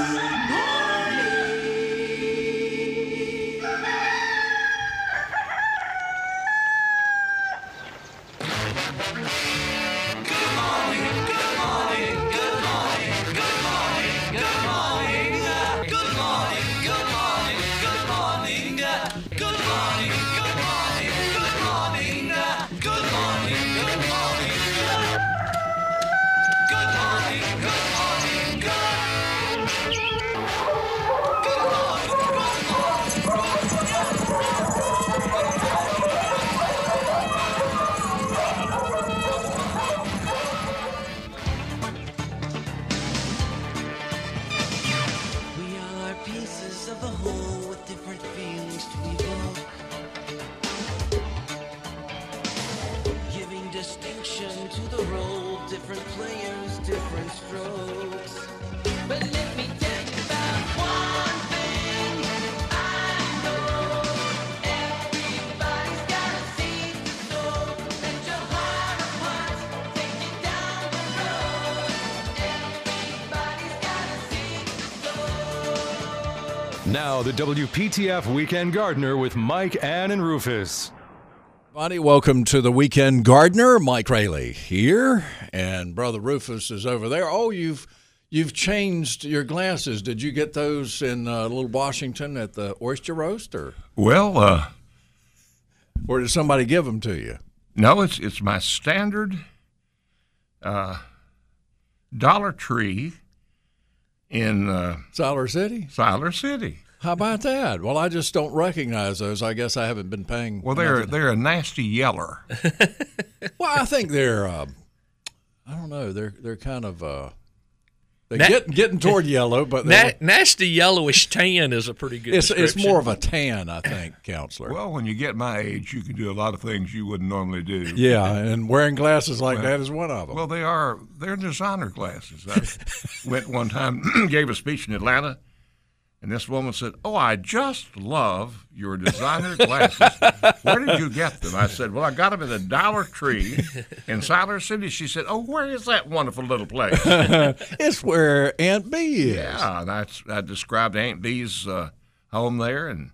Deus. Now, the WPTF Weekend Gardener with Mike, Ann, and Rufus. Buddy, welcome to the Weekend Gardener. Mike Rayleigh here, and Brother Rufus is over there. Oh, you've you've changed your glasses. Did you get those in uh, Little Washington at the Oyster Roast, or Well, uh, or did somebody give them to you? no, it's it's my standard uh, Dollar Tree in uh, Siler City. Siler City. How about that? Well, I just don't recognize those. I guess I haven't been paying. Well, they're nothing- they're a nasty yeller. well, I think they're. Uh, I don't know. They're they're kind of. Uh, they're Na- getting getting toward yellow, but they're- Na- nasty yellowish tan is a pretty good. it's it's more of a tan, I think, counselor. Well, when you get my age, you can do a lot of things you wouldn't normally do. Yeah, and wearing glasses like Well- that is one of them. Well, they are they're designer glasses. I went one time, gave a speech in Atlanta, and this woman said, "Oh, I just love your designer glasses. Where did you get them?" I said, "Well, I got them at the Dollar Tree in Siler City." She said, "Oh, where is that wonderful little place?" it's where Aunt Bee is. yeah, and I, I described Aunt Bee's uh, home there, and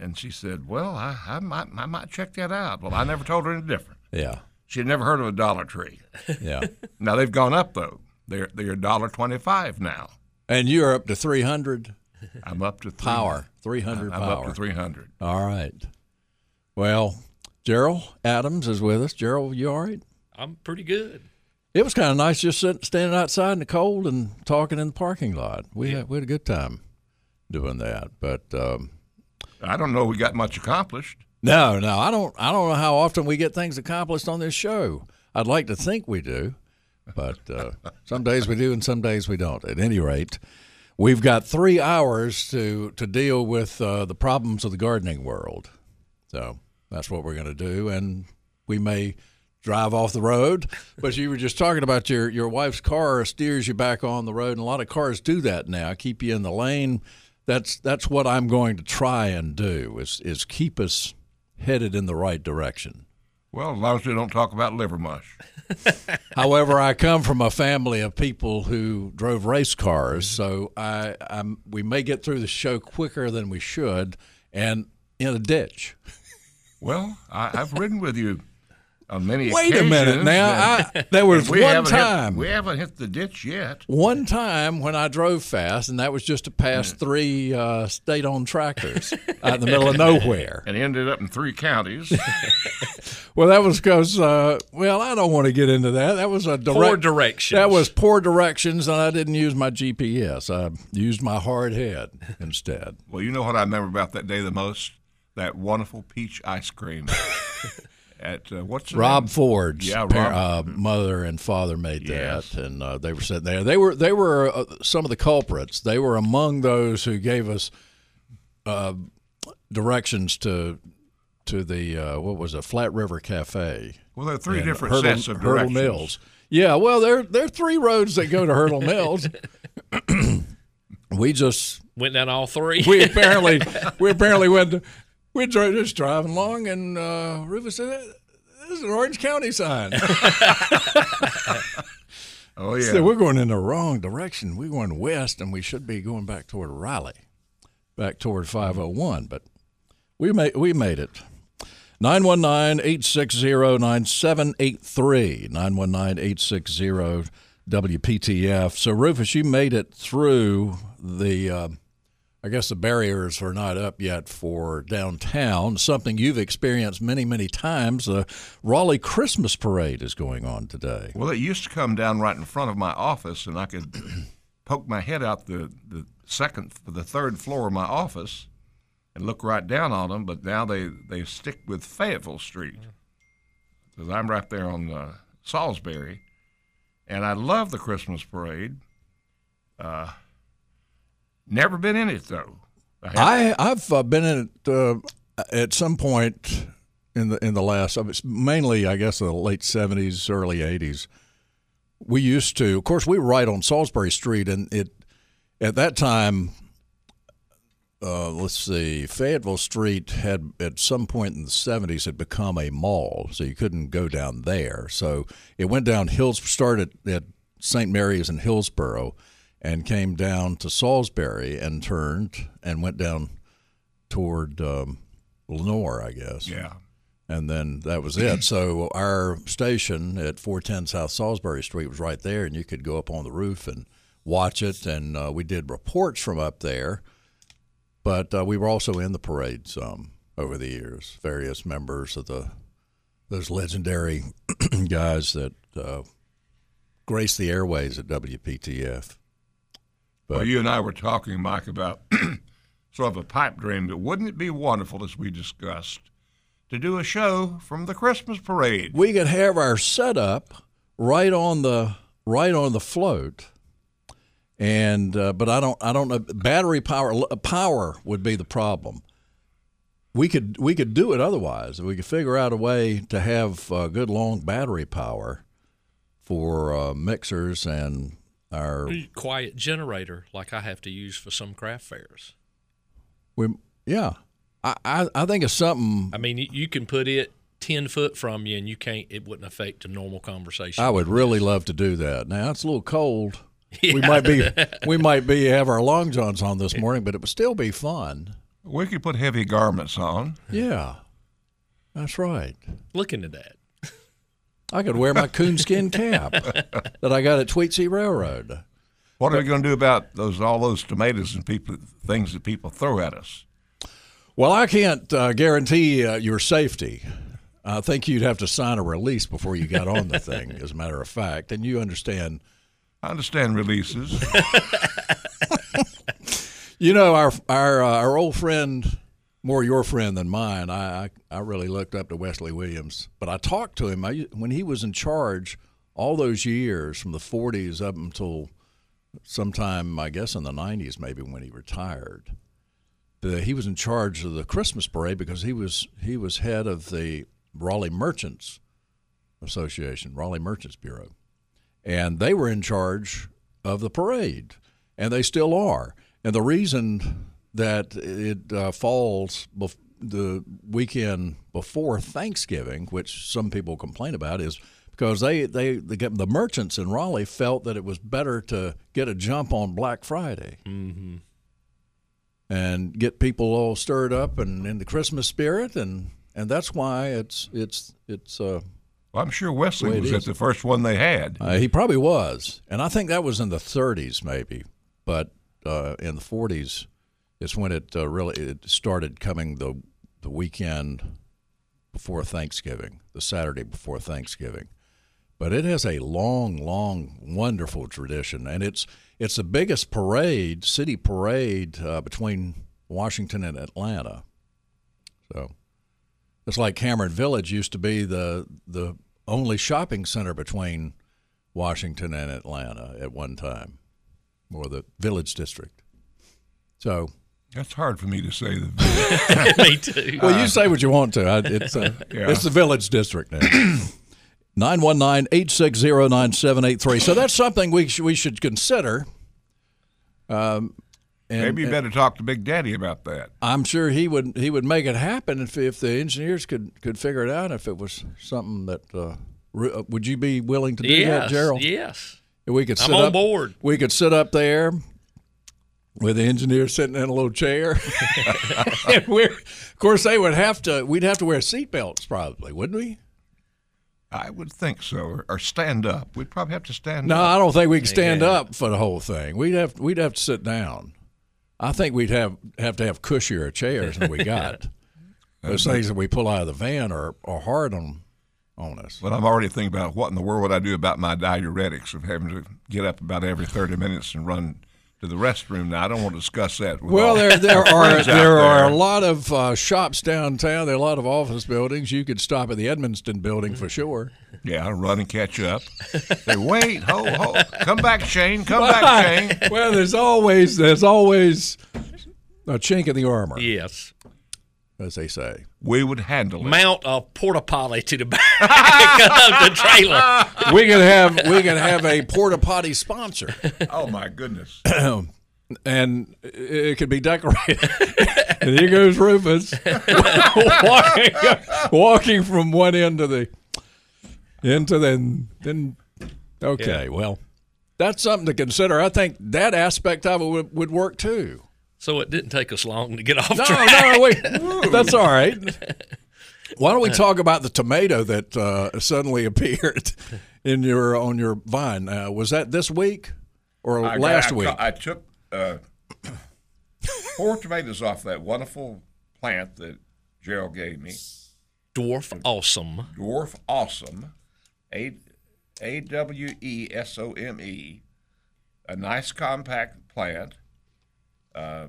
and she said, "Well, I, I might I might check that out." Well, I never told her any different. Yeah, She had never heard of a Dollar Tree. yeah. Now they've gone up though. They're they're dollar twenty five now. And you're up to 300 I'm up to three, power. 300 I'm power. up to three hundred. All right. Well, Gerald Adams is with us. Gerald, you all right? I'm pretty good. It was kind of nice just sitting, standing outside in the cold and talking in the parking lot. We, had, we had a good time doing that. But um, I don't know. We got much accomplished. no, no, I don't. I don't know how often we get things accomplished on this show. I'd like to think we do, but uh, some days we do and some days we don't. At any rate, we've got three hours to to deal with uh, the problems of the gardening world. So that's what we're going to do, and we may drive off the road. But you were just talking about your your wife's car steers you back on the road, and a lot of cars do that now. Keep you in the lane. That's that's what I'm going to try and do is is keep us headed in the right direction. Well, as long as we don't talk about liver mush. However, I come from a family of people who drove race cars, mm-hmm. so I, I'm, we may get through the show quicker than we should, and in a ditch. Well, I, I've ridden with you on many Wait a minute now. and- I, there was one haven't hit- time. we haven't hit the ditch yet. one time when I drove fast, and that was just to pass three uh, state-owned tractors out in the middle of nowhere. And ended up in three counties. Well, that was because, uh, well, I don't want to get into that. That was a direct, Poor directions. That was poor directions, and I didn't use my GPS. I used my hard head instead. well, you know what I remember about that day the most? That wonderful peach ice cream at uh, what's the Rob name? Ford's Yeah, par- Rob. uh, mother and father made Yes. that, and uh, they were sitting there. They were they were uh, some of the culprits. They were among those who gave us uh, directions to to the uh, what was it, Flat River Cafe. Well, there are three different Hurdle, sets of Hurdle. Mills. Yeah, well, there there are three roads that go to Hurdle Mills. we just Went down all three. we apparently we apparently went to, we were just driving along and uh, Rufus said this is an Orange County sign. Oh yeah. So we're going in the wrong direction. We're going west, and we should be going back toward Raleigh, back toward 501. But we made we made it. 919-860-9783. 919-860 WPTF. So Rufus, you made it through the. Uh, I guess the barriers are not up yet for downtown. Something you've experienced many, many times. The Raleigh Christmas Parade is going on today. Well, it used to come down right in front of my office, and I could poke my head out the, the second, the third floor of my office, and look right down on them. But now they, they stick with Fayetteville Street, because I'm right there on uh, Salisbury, and I love the Christmas parade. Uh, never been in it though. I have- I I've uh, been in it uh, at some point in the in the last. I was mainly, I guess, the late seventies, early eighties. We used to, of course, we were right on Salisbury Street, and it at that time. Uh, let's see, Fayetteville Street had at some point in the seventies had become a mall, so you couldn't go down there. So it went down Hills, started at St. Mary's in Hillsborough, and came down to Salisbury and turned and went down toward um, Lenoir, I guess. yeah. And then that was it. So our station at 410 South Salisbury Street was right there, and you could go up on the roof and watch it. And uh, we did reports from up there, but uh, we were also in the parade some over the years. Various members of the those legendary guys that uh, grace the airways at WPTF. Well, you and I were talking, Mike, about sort of a pipe dream, but wouldn't it be wonderful, as we discussed, to do a show from the Christmas parade? we could have our setup right on the right on the float and uh, but i don't i don't know battery power power would be the problem we could we could do it otherwise we could figure out a way to have uh, good long battery power for uh, mixers and our Quiet generator like I have to use for some craft fairs. we yeah I, I i think it's something I mean, you- you can put it ten foot from you, and you can't. It wouldn't affect a normal conversation. I would really love to do that. Now it's a little cold. We might be we might be have our long johns on this morning, but it would still be fun. We could put heavy garments on. Yeah, that's right. Look into that. I could wear my coonskin cap that I got at Tweetsie Railroad. What are we going to do about those all those tomatoes and people things that people throw at us? Well, I can't uh, guarantee uh, your safety. I think you'd have to sign a release before you got on the thing, as a matter of fact. And you understand, I understand releases. you know, our our uh, our old friend, more your friend than mine. I, I I really looked up to Wesley Williams, but I talked to him I, when he was in charge all those years, from the '40s up until sometime, I guess, in the '90s, maybe when he retired. The, he was in charge of the Christmas parade because he was he was head of the Raleigh Merchants Association, Raleigh Merchants Bureau, and they were in charge of the parade, and they still are. And the reason that it uh, falls bef- the weekend before Thanksgiving, which some people complain about, is because they, they, they get, the merchants in Raleigh felt that it was better to get a jump on Black Friday and get people all stirred up and in the Christmas spirit, and, and that's why it's it's it's. Uh, Well, I'm sure Wesley was is. at the first one they had. uh, he probably was, and I think that was in the 30s, maybe, but uh, in the 40s, is when it uh, really it started coming the the weekend before Thanksgiving, the Saturday before Thanksgiving. But it has a long, long, wonderful tradition, and it's it's the biggest parade, city parade uh, between Washington and Atlanta. So it's like Cameron Village used to be the the only shopping center between Washington and Atlanta at one time, or the Village District. So, That's hard for me to say. The Me too. well, you say what you want to. I, it's uh, Yeah. it's the Village District now. 919-860-9783. So that's something we sh- we should consider. Um, and, maybe you better talk to Big Daddy about that. I'm sure he would he would make it happen if if the engineers could could figure it out. If it was something that uh, re- uh, would you be willing to do yes. that, Gerald? Yes. We could Sit I'm on up, board. We could sit up there with the engineer sitting in a little chair. and we're, of course, they would have to. We'd have to wear seatbelts, probably, wouldn't we? I would think so, or, or stand up. We'd probably have to stand No, up. I don't think we could stand Yeah. up for the whole thing. We'd have we'd have to sit down. I think we'd have have to have cushier chairs than we got. Those things that we pull out of the van are, are hard on on us. But I'm already thinking about what in the world would I do about my diuretics of having to get up about every 30 minutes and run to the restroom. Now I don't want to discuss that. With Well, there there are friends out there are a lot of uh, shops downtown. There are a lot of office buildings. You could stop at the Edmisten building for sure. Yeah, I'll run and catch up. Say, wait, ho, ho, come back, Shane, come back, Shane. well, there's always there's always a chink in the armor, Yes. As they say. We would handle it. Mount a porta potty to the back of the trailer. We can have we can have a porta potty sponsor. Oh my goodness! and it could be decorated. and here goes Rufus walking, walking from one end to the into the then. Okay, well, that's something to consider. I think that aspect of it would, would work too. So it didn't take us long to get off No, track. no, wait, that's all right. Why don't we talk about the tomato that uh, suddenly appeared in your on your vine? Uh, was that this week or I got- last I, week? I took uh, four tomatoes off that wonderful plant that Gerald gave me. Dwarf awesome. Dwarf Awesome, A A W E S O M E, a nice compact plant, uh,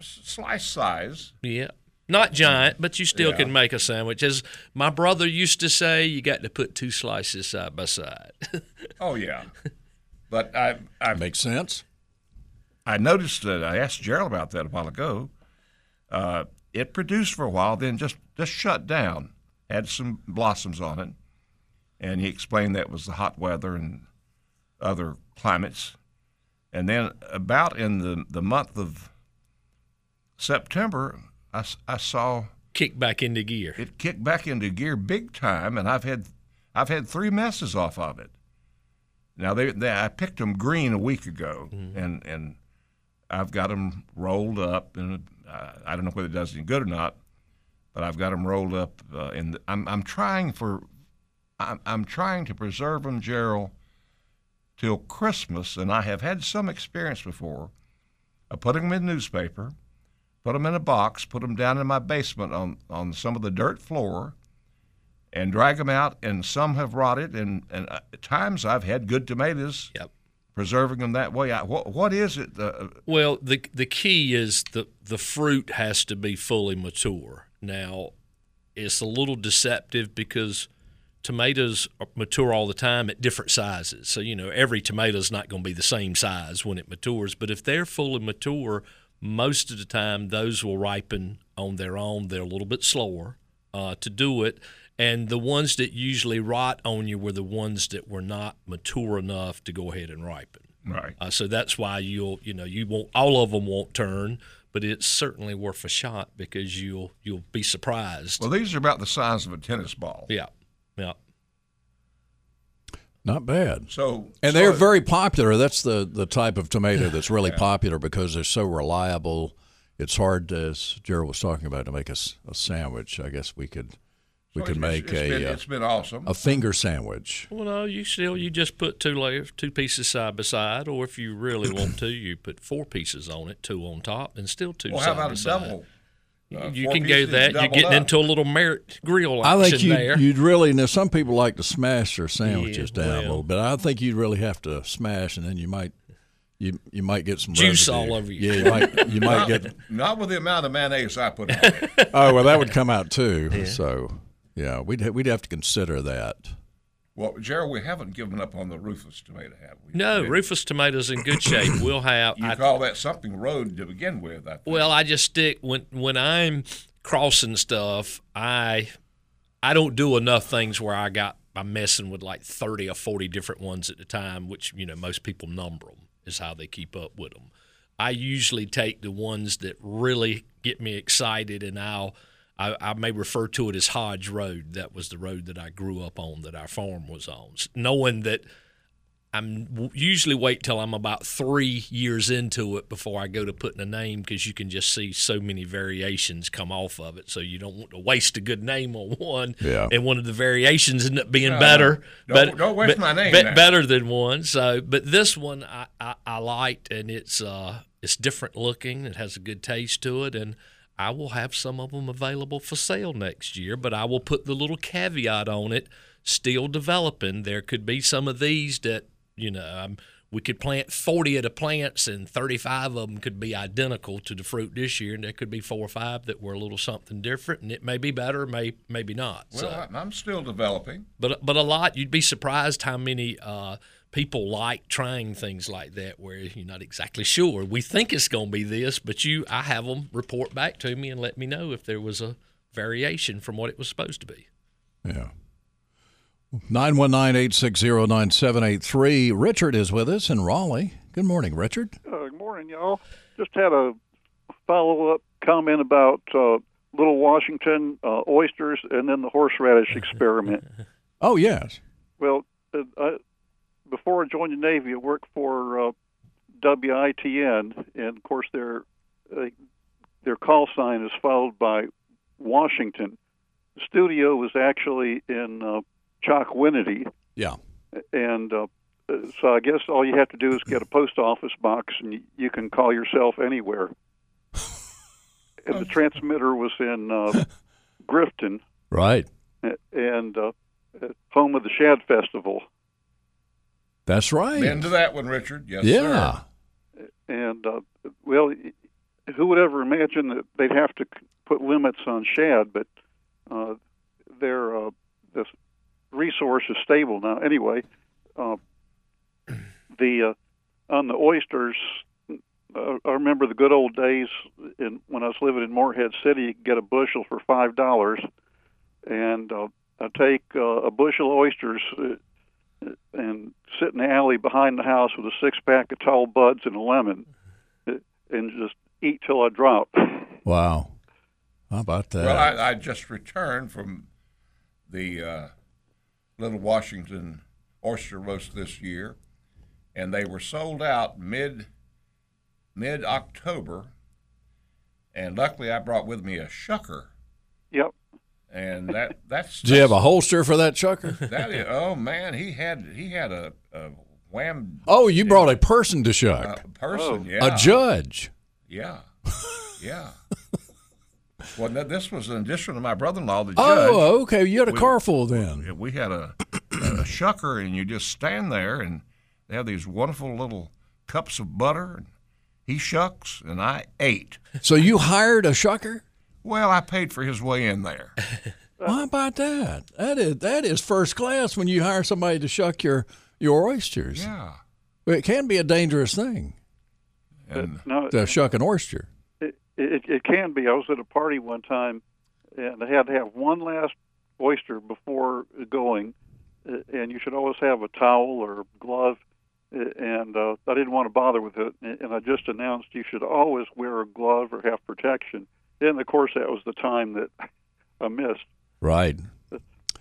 slice size. Yeah. Not giant, but you still Yeah. can make a sandwich. As my brother used to say, you got to put two slices side by side. Oh yeah, but I I Makes sense. I noticed that I asked Gerald about that a while ago. Uh, it produced for a while, then just just shut down. Had some blossoms on it, and he explained that was the hot weather and other climates. And then about in the the month of September, I, I saw Kick back into gear. it kicked back into gear big time, and I've had I've had three messes off of it. Now they, they I picked them green a week ago, and and I've got them rolled up, and uh, I don't know whether it does any good or not, but I've got them rolled up, uh, and I'm I'm trying for I'm I'm trying to preserve them, Gerald, till Christmas, and I have had some experience before of putting them in newspaper put them in a box, put them down in my basement on, on some of the dirt floor, and drag them out. And some have rotted, and, and uh, at times I've had good tomatoes. Yep. Preserving them that way. I, what, what is it? Uh, Well, the the key is the the fruit has to be fully mature. Now, it's a little deceptive because tomatoes mature all the time at different sizes. So you know every tomato is not going to be the same size when it matures. But if they're fully mature, most of the time those will ripen on their own. They're a little bit slower uh, to do it. And the ones that usually rot on you were the ones that were not mature enough to go ahead and ripen. right. Uh, so that's why you'll you know you won't all of them won't turn, but it's certainly worth a shot because you'll you'll be surprised. Well, these are about the size of a tennis ball. yeah, yeah. Not bad. So And so- they're very popular. That's the, the type of tomato that's really popular because they're so reliable. It's hard, to, as Gerald was talking about, to make a, a sandwich. I guess we could we so could make it's a been, uh, it's been awesome. a finger sandwich. Well, no, you still you just put two layers, two pieces side by side, or if you really want to, you put four pieces on it, two on top, and still two well, side how by about a side. double? Uh, you can go that. You're getting up. into a little merit grill I action think you'd, there. you'd really now. Some people like to smash their sandwiches Yeah, down a little bit. I think you'd really have to smash, and then you might you you might get some Juice residue. all over you. Yeah, you might you might get. Not with the amount of mayonnaise I put on it. Oh well, that would come out too. So yeah, we'd ha- we'd have to consider that. Well, Gerald, we haven't given up on the Rufus tomato, have we? no, Did- Rufus tomatoes in good shape. We'll have. You I- call that something road to begin with? I think. Well, I just stick when when I'm crossing stuff. I I don't do enough things where I got I'm messing with like thirty or forty different ones at a time, which you know most people number them is how they keep up with them. I usually take the ones that really get me excited, and I'll. I, I may refer to it as Hodge Road. That was the road that I grew up on, that our farm was on. Knowing that I'm usually wait till I'm about three years into it before I go to putting a name because you can just see so many variations come off of it. So you don't want to waste a good name on one, Yeah. and one of the variations end up being better. don't- but- don't waste but- my name but better than one. So, but this one I, I, I liked, and it's uh it's different looking. It has a good taste to it, and I will have some of them available for sale next year. But I will put the little caveat on it. Still developing. There could be some of these that you know. Um, we could plant 40 of the plants and 35 of them could be identical to the fruit this year and there could be four or five that were a little something different and it may be better may maybe not Well, so I'm still developing. but but a lot you'd be surprised how many uh, people like trying things like that where you're not exactly sure we think it's going to be this but you i have them report back to me and let me know if there was a variation from what it was supposed to be Yeah. 919-860-9783. Richard is with us in Raleigh. Good morning, Richard. Uh, good morning, y'all. Just had a follow up comment about uh, Little Washington uh, oysters and then the horseradish experiment. Oh, yes. well, uh, I, before I joined the Navy, I worked for uh, WITN, and of course their uh, their call sign is followed by Washington. The studio was actually in uh, Chocowinity, Yeah. and uh, so I guess all you have to do is get a post office box, and you, you can call yourself anywhere. and the transmitter was in uh, Grifton, Right. and uh, at home of the Shad Festival. That's right. Been to that one, Richard. Yes, yeah. sir. And uh, well, who would ever imagine that they'd have to put limits on shad? But uh, their uh, this resource is stable now. Anyway, uh, the uh, on the oysters. Uh, I remember the good old days in when I was living in Morehead City. You could get a bushel for five dollars, and uh, I take uh, a bushel of oysters uh, and sit in the alley behind the house with a six pack of tall buds and a lemon, uh, and just eat till I drop. Wow. How about that? Well, I, I just returned from the uh, Little Washington oyster roast this year, and they were sold out mid mid October. And luckily, I brought with me a shucker, Yep. And that that's Did you have a holster for that chucker? that is, oh man, he had he had a, a wham Oh, you brought a person to shuck. A person, oh. yeah, A judge. yeah, yeah. well, no, this was an addition to my brother-in-law, the oh, judge. Oh, okay. You had a We- car full then. Yeah, we had a, a shucker, and you just stand there, and they have these wonderful little cups of butter, and he shucks, and I ate. So you hired a shucker? Well, I paid for his way in there. Why about that? That is that is first class when you hire somebody to shuck your your oysters. Yeah, It can be a dangerous thing and No, to shuck an oyster. it, it, it can be. I was at a party one time, and I had to have one last oyster before going, uh, and you should always have a towel or glove. uh, And uh, I didn't want to bother with it, and and I just announced you should always wear a glove or have protection. And of course, that was the time that I missed. Right.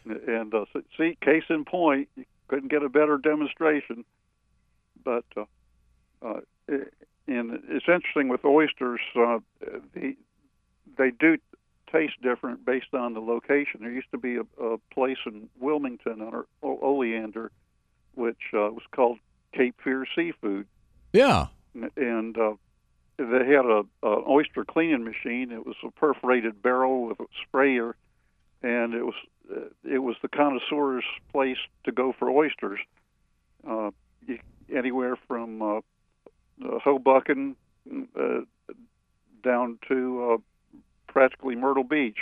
And uh, see, case in point, you couldn't get a better demonstration. But uh, uh, and it's interesting with oysters; uh, the, they do taste different based on the location. There used to be a, a place in Wilmington on O- Oleander, which uh, was called Cape Fear Seafood, Yeah. and uh, they had a, a oyster cleaning machine. It was a perforated barrel with a sprayer, and it was uh, it was the connoisseur's place to go for oysters. Uh, you, anywhere from uh, uh, Hobucken uh, down to uh, practically Myrtle Beach.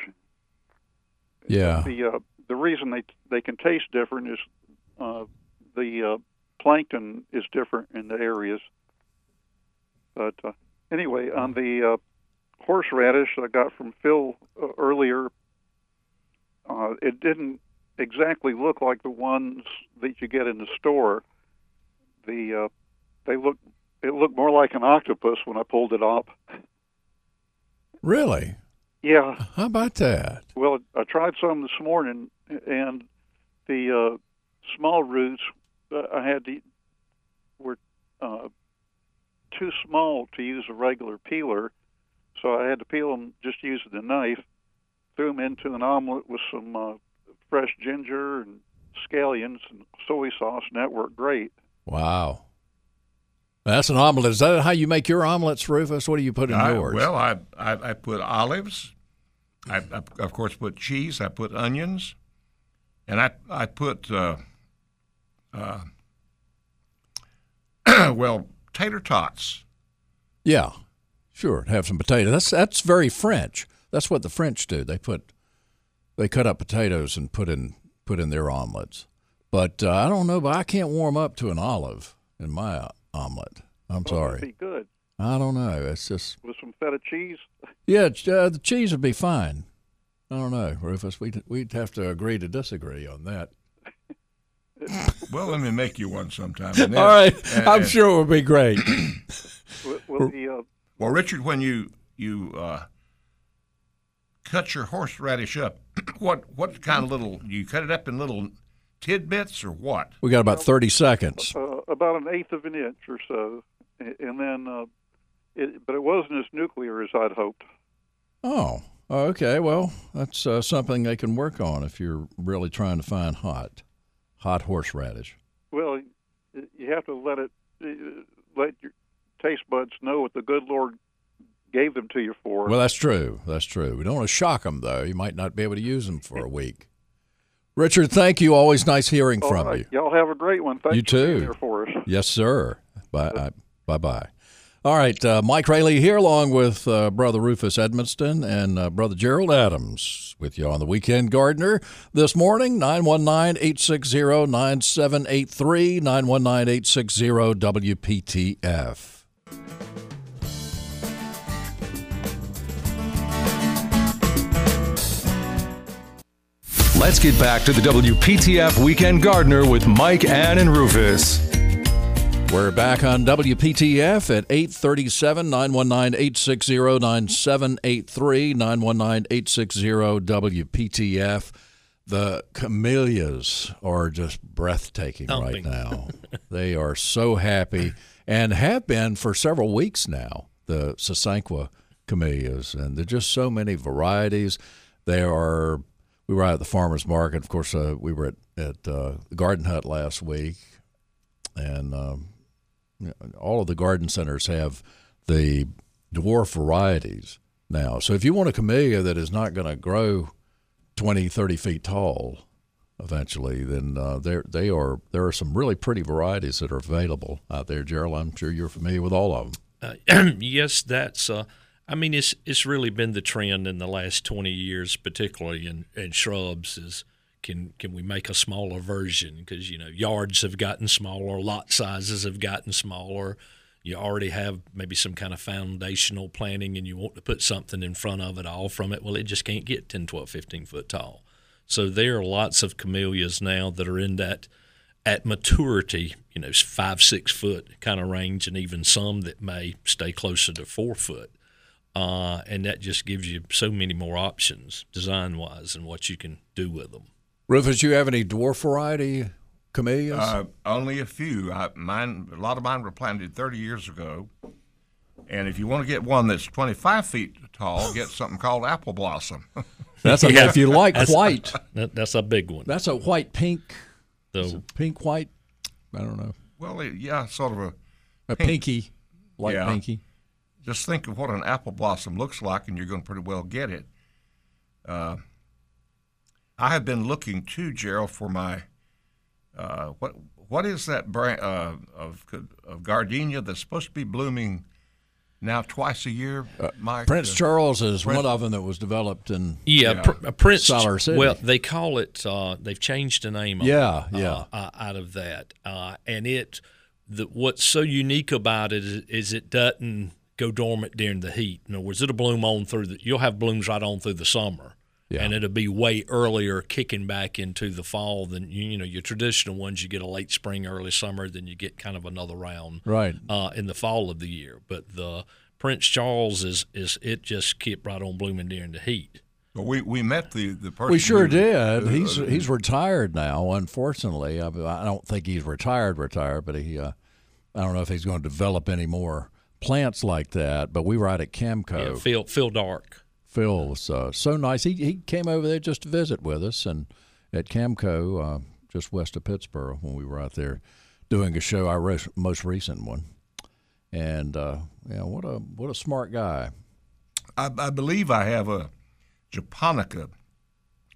Yeah. The uh, the reason they they can taste different is uh, the uh, plankton is different in the areas. But uh, anyway, on the uh, horseradish I got from Phil uh, earlier, uh, it didn't exactly look like the ones that you get in the store. The uh, they look it looked more like an octopus when I pulled it up. Really? Yeah. How about that? Well, I tried some this morning, and the uh, small roots uh, I had to too small to use a regular peeler, so I had to peel them just using the knife. Threw them into an omelet with some uh, fresh ginger and scallions and soy sauce, and that worked great. Wow. That's an omelet. Is that how you make your omelets, Rufus? What do you put in I, yours? well, I, I I put olives. I, I of course put cheese. I put onions, and I I put uh, uh, well tater tots. yeah, sure. Have some potatoes. That's that's very French. That's what the French do. They put they cut up potatoes and put in put in their omelets. But uh, I don't know. But I can't warm up to an olive in my uh, omelet. I'm Well, that'd sorry. be good I don't know. It's just with some feta cheese. yeah. Uh, the cheese would be fine. I don't know, Rufus. We'd we'd have to agree to disagree on that. Well, let me make you one sometime. then- All right, and- I'm and- sure it would be great. Will, will the uh, Well, Richard, when you you uh, cut your horseradish up, what what kind of little you cut it up in little tidbits or what? We got about thirty seconds. uh, about an eighth of an inch or so, and then, uh, it, but it wasn't as nuclear as I'd hoped. Oh, okay. Well, that's uh, something they can work on if you're really trying to find hot, hot horseradish. Well, you have to let it let your taste buds know what the good Lord gave them to you for. Well, that's true. That's true. We don't want to shock them, though. You might not be able to use them for a week. Richard, thank you. Always nice hearing All from right. you. Y'all have a great one. Thanks You for being too. for us. Yes, sir. Bye. Bye. Bye. All right, uh, Mike Rayleigh here, along with uh, Brother Rufus Edmisten and uh, Brother Gerald Adams, with you on the Weekend Gardener this morning. 919 860 9783, 919 860 WPTF. Let's get back to the WPTF Weekend Gardener with Mike, Ann, and Rufus. We're back on WPTF at 837 919 860 9783 919 860 WPTF. The camellias are just breathtaking right now. they are so happy and have been for several weeks now, the Sasanqua camellias. And there are just so many varieties. There are, we were out at the farmer's market. Of course, uh, we were at, at uh, the Garden Hut last week. And um, all of the garden centers have the dwarf varieties now. So if you want a camellia that is not going to grow 20, 30 feet tall eventually, then uh, there they are. There are some really pretty varieties that are available out there, Gerald. I'm sure you're familiar with all of them. Uh, yes, that's. Uh, I mean, it's it's really been the trend in the last twenty years, particularly in, in shrubs. Is can can we make a smaller version? Because you know yards have gotten smaller, lot sizes have gotten smaller. You already have maybe some kind of foundational planting, and you want to put something in front of it all from it. Well, it just can't get 10, 12, 15 foot tall. So there are lots of camellias now that are in that at maturity, you know, five, six foot kind of range, and even some that may stay closer to four foot. Uh, and that just gives you so many more options design wise and what you can do with them. Rufus, you have any dwarf variety camellias? Uh, only a few. I, mine, a lot of mine were planted 30 years ago. And if you want to get one that's 25 feet tall, get something called apple blossom. that's a, yeah. if you like That's- white. That, that's a big one. That's a white pink, The pink white. I don't know, well, yeah, sort of a. a pinky, light Yeah. pinky. Just think of what an apple blossom looks like, and you're going to pretty well get it. Uh, I have been looking too, Gerald, for my uh, what what is that brand uh, of of gardenia that's supposed to be blooming now twice a year, Mike? Prince Uh, Charles is Prince- one of them that was developed in. yeah, Yeah. Pr- uh, Prince. Siler City. Well, they call it. Uh, they've changed the name. Yeah, it, yeah. Uh, uh, out of that, uh, and it. The, what's so unique about it is, is it doesn't go dormant during the heat. In other words, it'll bloom on through the. You'll have blooms right on through the summer. Yeah. And it'll be way earlier, kicking back into the fall than you, you know your traditional ones. You get a late spring, early summer, then you get kind of another round Right. uh, in the fall of the year. But the Prince Charles is is it just kept right on blooming during the heat. Well, we we met the the person. We sure who- did. He's uh, he's retired now. Unfortunately, I, I don't think he's retired. Retired, but he. Uh, I don't know if he's going to develop any more plants like that, but we were out at Camco. Yeah, feel feel dark. Phil was uh, so nice. He he came over there just to visit with us, and at Camco, uh, just west of Pittsboro, when we were out there doing a show, our res- most recent one. And uh, yeah, what a what a smart guy. I, I believe I have a japonica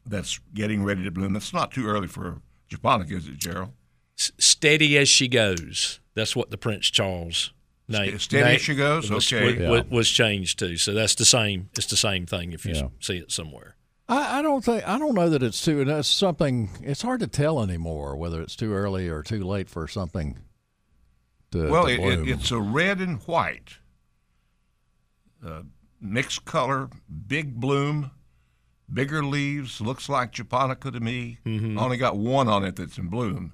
that's getting ready to bloom. It's not too early for japonica, is it, Gerald? S- steady as she goes. That's what the Prince Charles name. steady as she goes? Was, Okay. Was, was changed too. So that's the same. It's the same thing if you Yeah. see it somewhere. I, I don't think I don't know that it's too. That's something. It's hard to tell anymore whether it's too early or too late for something to, Well, to it, bloom. it, it's a red and white, uh, mixed color, big bloom, bigger leaves. Looks like japonica to me. Mm-hmm. Only got one on it that's in bloom.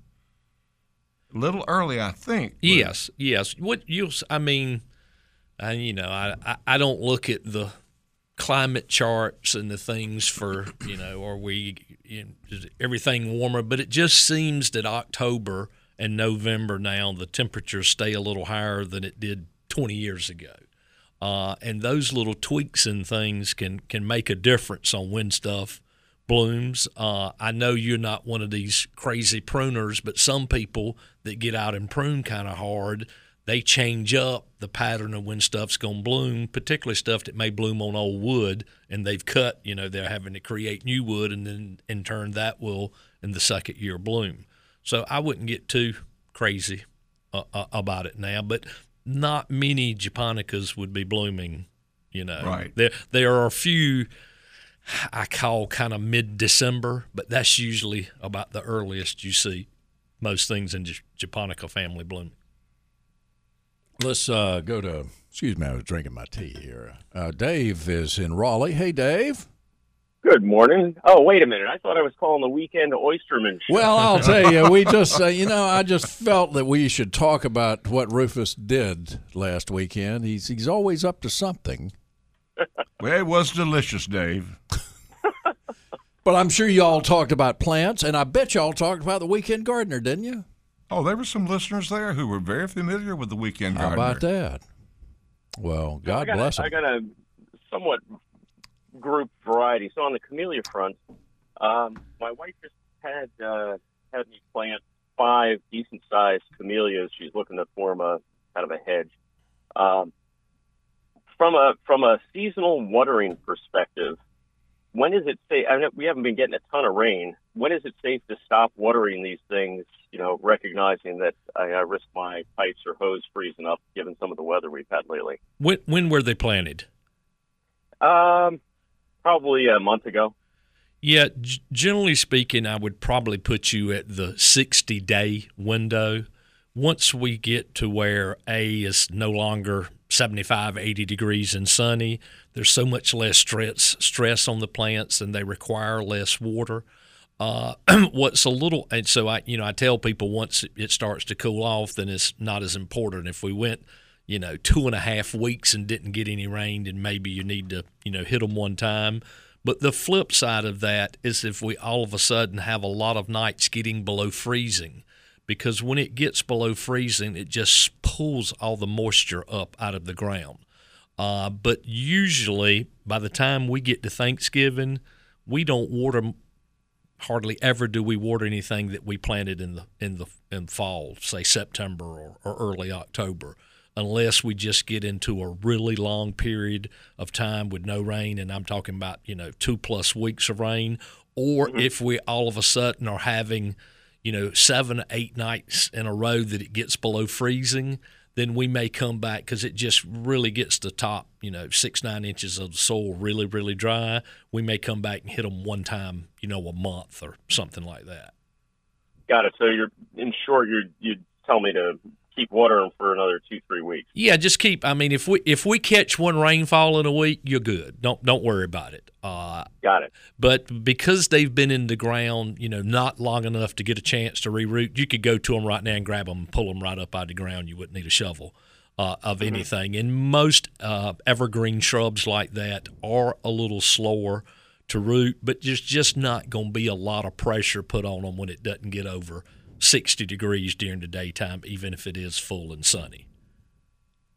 A little early, I think. but- Yes, yes. What you? I mean, I, you know, I, I I don't look at the climate charts and the things for you know, are we everything warmer? But it just seems that October and November now the temperatures stay a little higher than it did 20 years ago. Uh, and those little tweaks and things can can make a difference on when stuff blooms. Uh, I know you're not one of these crazy pruners, but some people that get out and prune kind of hard, they change up the pattern of when stuff's going to bloom, particularly stuff that may bloom on old wood and they've cut, you know, they're having to create new wood and then in turn that will in the second year bloom. So I wouldn't get too crazy uh, uh, about it now, but not many japonicas would be blooming, you know. Right. There there are a few I call kind of mid December, but that's usually about the earliest you see most things in J- Japonica family blooming. Let's uh, go to. Excuse me, I was drinking my tea here. Uh, Dave is in Raleigh. Hey, Dave. Good morning. Oh, wait a minute. I thought I was calling the weekend oysterman show. Well, I'll tell you, we just, uh, you know, I just felt that we should talk about what Rufus did last weekend. He's he's always up to something. Well, it was delicious, Dave. But I'm sure y'all talked about plants, and I bet y'all talked about the weekend gardener, didn't you? Oh, there were some listeners there who were very familiar with the weekend How gardener. about that? Well, God got, bless a, I him. got a somewhat group variety. So on the camellia front, um, my wife just had uh, had me plant five decent sized camellias. She's looking to form a kind of a hedge. Um, from a from a seasonal watering perspective, when is it safe? I know we haven't been getting a ton of rain. When is it safe to stop watering these things? You know, recognizing that I, I risk my pipes or hose freezing up, given some of the weather we've had lately. When when were they planted? Um, probably a month ago. Yeah, g- generally speaking, I would probably put you at the 60 day window. Once we get to where A is no longer 75, 80 degrees and sunny, there's so much less stress stress on the plants and they require less water. Uh, what's a little, and so I, you know, I tell people once it starts to cool off, then it's not as important. If we went, you know, two and a half weeks and didn't get any rain, then maybe you need to, you know, hit them one time. But the flip side of that is if we all of a sudden have a lot of nights getting below freezing, because when it gets below freezing, it just pulls all the moisture up out of the ground. Uh, but usually, by the time we get to Thanksgiving, we don't water hardly ever do we water anything that we planted in the in the in fall, say September or, or early October, unless we just get into a really long period of time with no rain, and I'm talking about you know two plus weeks of rain, or if we all of a sudden are having you know seven eight nights in a row that it gets below freezing then we may come back because it just really gets the top, you know, six, nine inches of the soil really, really dry. We may come back and hit them one time, you know, a month or something like that. Got it. So you're in short, you you tell me to keep watering for another two three weeks. Yeah, just keep. I mean, if we if we catch one rainfall in a week, you're good. Don't don't worry about it. Uh, Got it. but because they've been in the ground, you know, not long enough to get a chance to reroot, you could go to them right now and grab them and pull them right up out of the ground. You wouldn't need a shovel uh, of anything. And most uh, evergreen shrubs like that are a little slower to root, but there's just not going to be a lot of pressure put on them when it doesn't get over 60 degrees during the daytime, even if it is full and sunny.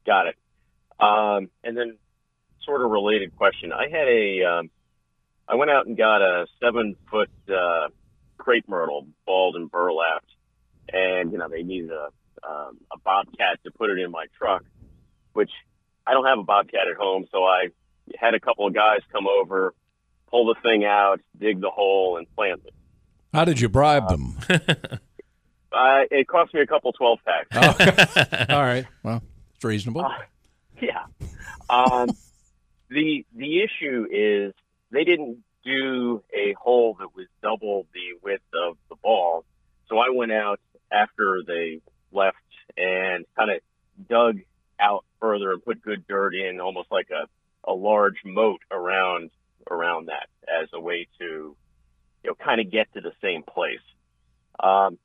Got it. Um, and then, sort of related question. I had a, um, I went out and got a seven foot uh, crepe myrtle, balled and burlapped, and you know they needed a um, a bobcat to put it in my truck, which I don't have a bobcat at home, so I had a couple of guys come over, pull the thing out, dig the hole, and plant it. How did you bribe them? Uh, it cost me a couple twelve packs. All right. Well, it's reasonable. Yeah. Um, the the issue is they didn't do a hole that was double the width of the ball. So I went out after they left and kind of dug out further and put good dirt in, almost like a, a large moat around around that as a way to you know kind of get to the same place. Um,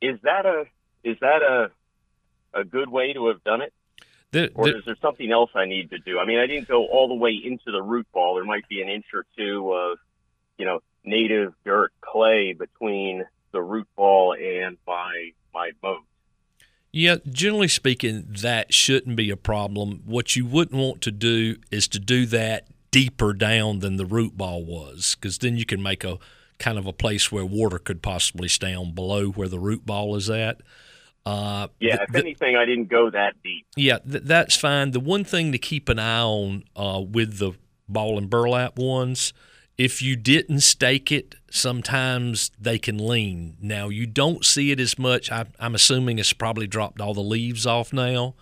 is that a is that a a good way to have done it? The- or is there something else I need to do? I mean, I didn't go all the way into the root ball. There might be an inch or two of, you know, native dirt clay between the root ball and my my moat. Yeah, generally speaking, that shouldn't be a problem. What you wouldn't want to do is to do that deeper down than the root ball was, because then you can make a kind of a place where water could possibly stay on below where the root ball is at. Uh, Yeah, if th- anything, I didn't go that deep. yeah, th- that's fine. The one thing to keep an eye on uh, with the balled and burlap ones, if you didn't stake it, sometimes they can lean. Now you don't see it as much. I, I'm assuming it's probably dropped all the leaves off now.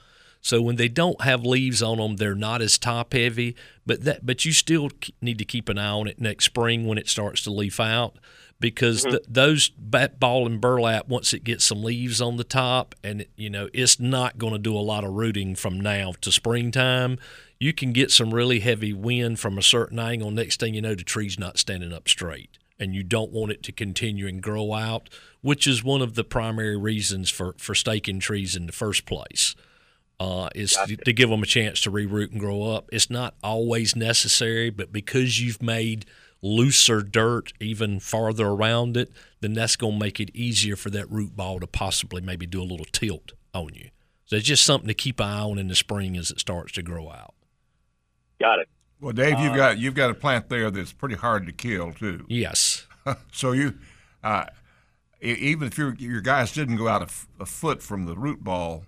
So when they don't have leaves on them, they're not as top heavy. But that, but you still need to keep an eye on it next spring when it starts to leaf out, because mm-hmm. th- those bat balled and burlap once it gets some leaves on the top, and it, you know it's not going to do a lot of rooting from now to springtime. You can get some really heavy wind from a certain angle. Next thing you know, the tree's not standing up straight, and you don't want it to continue and grow out, which is one of the primary reasons for for staking trees in the first place uh, is to, to give them a chance to reroot and grow up. It's not always necessary, but because you've made looser dirt even farther around it, then that's going to make it easier for that root ball to possibly maybe do a little tilt on you. So it's just something to keep an eye on in the spring as it starts to grow out. Got it. Well, Dave, you've got you've got a plant there that's pretty hard to kill too. Yes. so you, uh, even if your your guys didn't go out a, f- a foot from the root ball,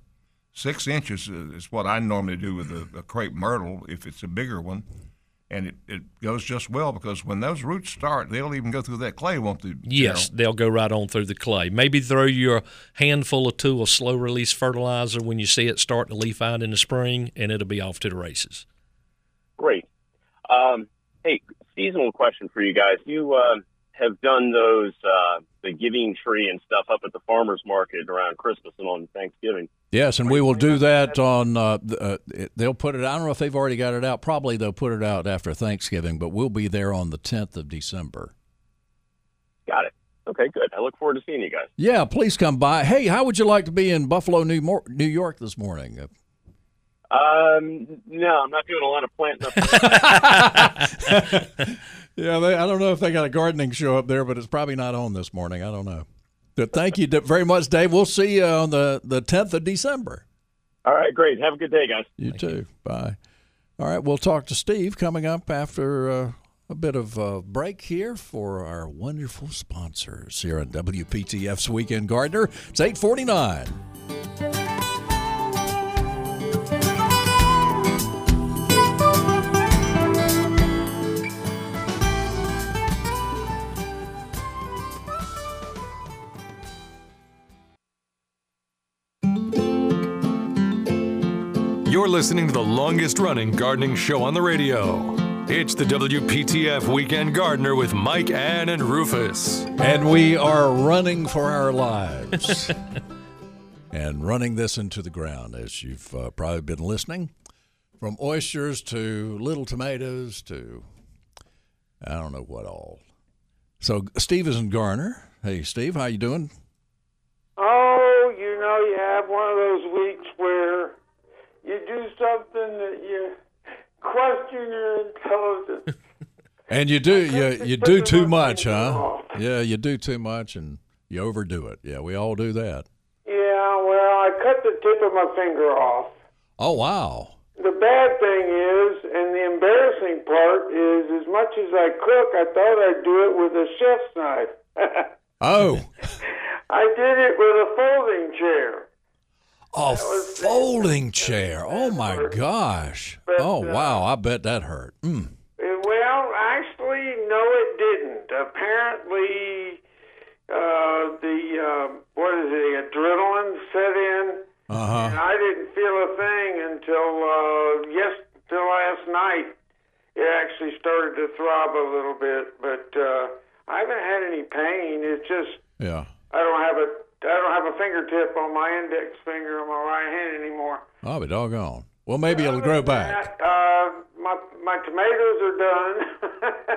six inches is is what I normally do with a, a crepe myrtle if it's a bigger one, and it, it goes just well because when those roots start, they'll even go through that clay, won't they? Yes, Gerald? they'll go right on through the clay. Maybe throw your handful or two of slow release fertilizer when you see it start to leaf out in the spring, and it'll be off to the races. Great. Um, hey, seasonal question for you guys. You uh, have done those uh, the giving tree and stuff up at the farmers market around Christmas and on Thanksgiving. Yes, and we will do that on. Uh, uh, they'll put it. I don't know if they've already got it out. Probably they'll put it out after Thanksgiving, but we'll be there on the 10th of December. Got it. Okay, good. I look forward to seeing you guys. Yeah, please come by. Hey, how would you like to be in Buffalo, New, Mor- New York this morning? Um, no, I'm not doing a lot of planting up. Yeah, they, I don't know if they got a gardening show up there, but it's probably not on this morning. I don't know. But thank you very much, Dave. We'll see you on the, the 10th of December. All right, great. Have a good day, guys. You too. Bye. All right, we'll talk to Steve coming up after uh, a bit of a break here for our wonderful sponsors here on WPTF's Weekend Gardener. It's 849. You're listening to the longest running gardening show on the radio. It's the WPTF Weekend Gardener with Mike, Ann, and Rufus. And we are running for our lives and running this into the ground, as you've uh, probably been listening. From oysters to little tomatoes to I don't know what all. So Steve is in Garner. Hey, Steve, how you doing? Oh, you know, you have one of those weeks where you do something that you question your intelligence. And you do you you do too much, huh? Yeah, you do too much and you overdo it. Yeah, we all do that. yeah, well, I cut the tip of my finger off. Oh wow. the bad thing is, and the embarrassing part is, as much as I cook, I thought I'd do it with a chef's knife. Oh, I did it with a folding chair. A folding chair. Oh my gosh. But, Oh uh, wow, I bet that hurt. Mm. Well, actually, no, it didn't. Apparently, uh, the uh, what is it? The adrenaline set in, Uh and. I didn't feel a thing until uh, yes, till last night. It actually started to throb a little bit, but uh, I haven't had any pain. It's just Yeah. I don't have a I don't have a fingertip on my index finger on my right hand anymore. I'll be doggone. Well, maybe it'll grow back. Uh, my my tomatoes are done.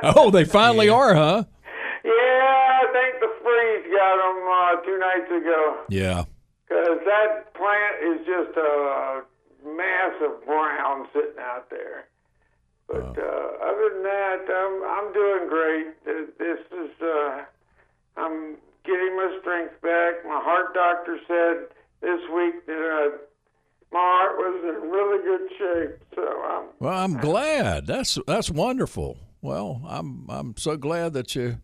Oh, they finally are, huh? Yeah, I think the freeze got them uh, two nights ago. Yeah. Because that plant is just a mass of brown sitting out there. But uh, other than that, I'm I'm doing great. This is uh, I'm getting my strength back. My heart doctor said this week that uh, my heart was in really good shape. So I'm Well, I'm glad. That's that's wonderful. Well, I'm I'm so glad that you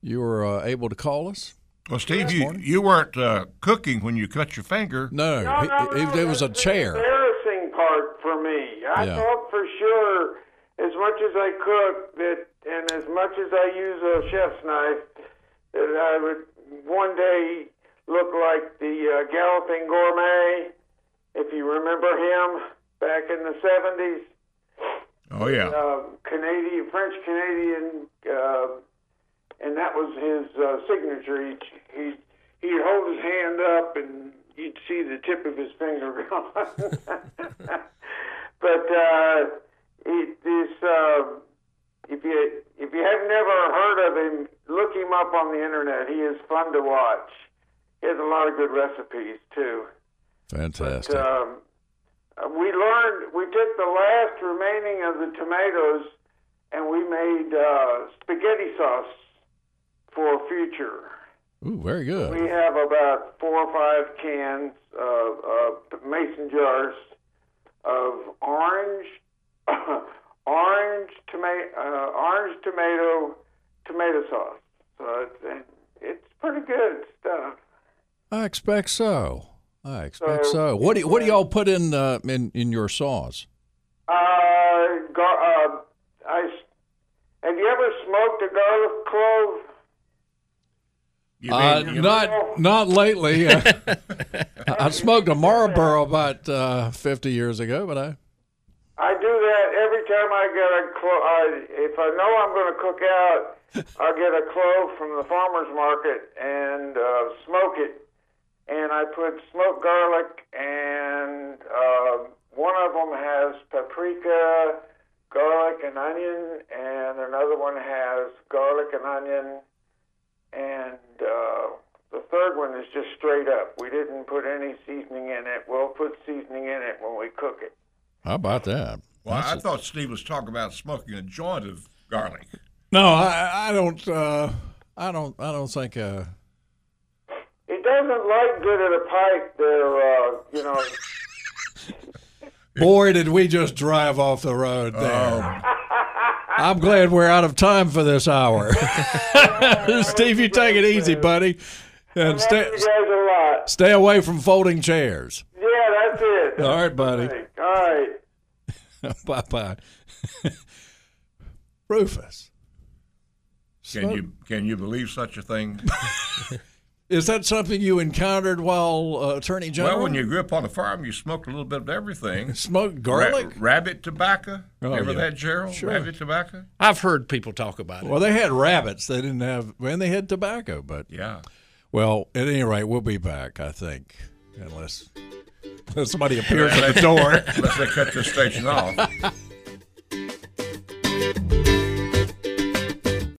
you were uh, able to call us. Well, Steve, you, you weren't uh, cooking when you cut your finger. No, No, he- no, no, it was a chair. The embarrassing part for me. I Yeah. thought for sure, as much as I cook that, and as much as I use a chef's knife, that I would one day look like the uh, Galloping Gourmet, if you remember him back in the seventies. Oh yeah. Uh, Canadian, French Canadian, uh, and that was his uh, signature. He he he'd hold his hand up, and you'd see the tip of his finger gone. but uh, he, this, uh, if you if you have never heard of him, look him up on the internet. He is fun to watch. He has a lot of good recipes too. Fantastic. Um, uh, we learned, we took the last remaining of the tomatoes and we made uh, spaghetti sauce for future. Ooh, very good. We have about four or five cans of uh, mason jars of orange, orange tomato, uh, orange tomato, tomato sauce. So it's, it's pretty good stuff. I expect so. I expect So- so. What do what do y'all put in uh, in in your sauce? Uh, gar- uh, I, s- have you ever smoked a garlic clove? You Uh, you- not not lately. Uh, I smoked a Marlboro about uh, fifty years ago, but I I do that every time I get a clove. I, if I know I'm going to cook out, I'll get a clove from the farmer's market and uh, smoke it. And I put smoked garlic, and uh, one of them has paprika, garlic, and onion, and another one has garlic and onion, and uh, the third one is just straight up. We didn't put any seasoning in it. We'll put seasoning in it when we cook it. how about that? well, I That's- thought Steve was talking about smoking a joint of garlic. No, I I don't uh, I don't I don't think. Uh, It doesn't like good at a pipe there, uh, you know. boy, did we just drive off the road there. I'm glad we're out of time for this hour. Steve, you take it easy, buddy, and Thank stay you guys a lot. stay away from folding chairs. Yeah, that's it. All right, buddy. All right. bye bye. Rufus. Can you can you believe such a thing? Is that something you encountered while uh, Attorney General? well, when you grew up on a farm, you smoked a little bit of everything. smoked garlic? Ra- rabbit tobacco. Oh, Remember yeah. that, Gerald? Sure. Rabbit tobacco. I've heard people talk about it. Well, they had rabbits. They didn't have, and they had tobacco. But Yeah. well, at any rate, we'll be back. I think, unless, unless somebody appears at the door. Unless they cut this station off.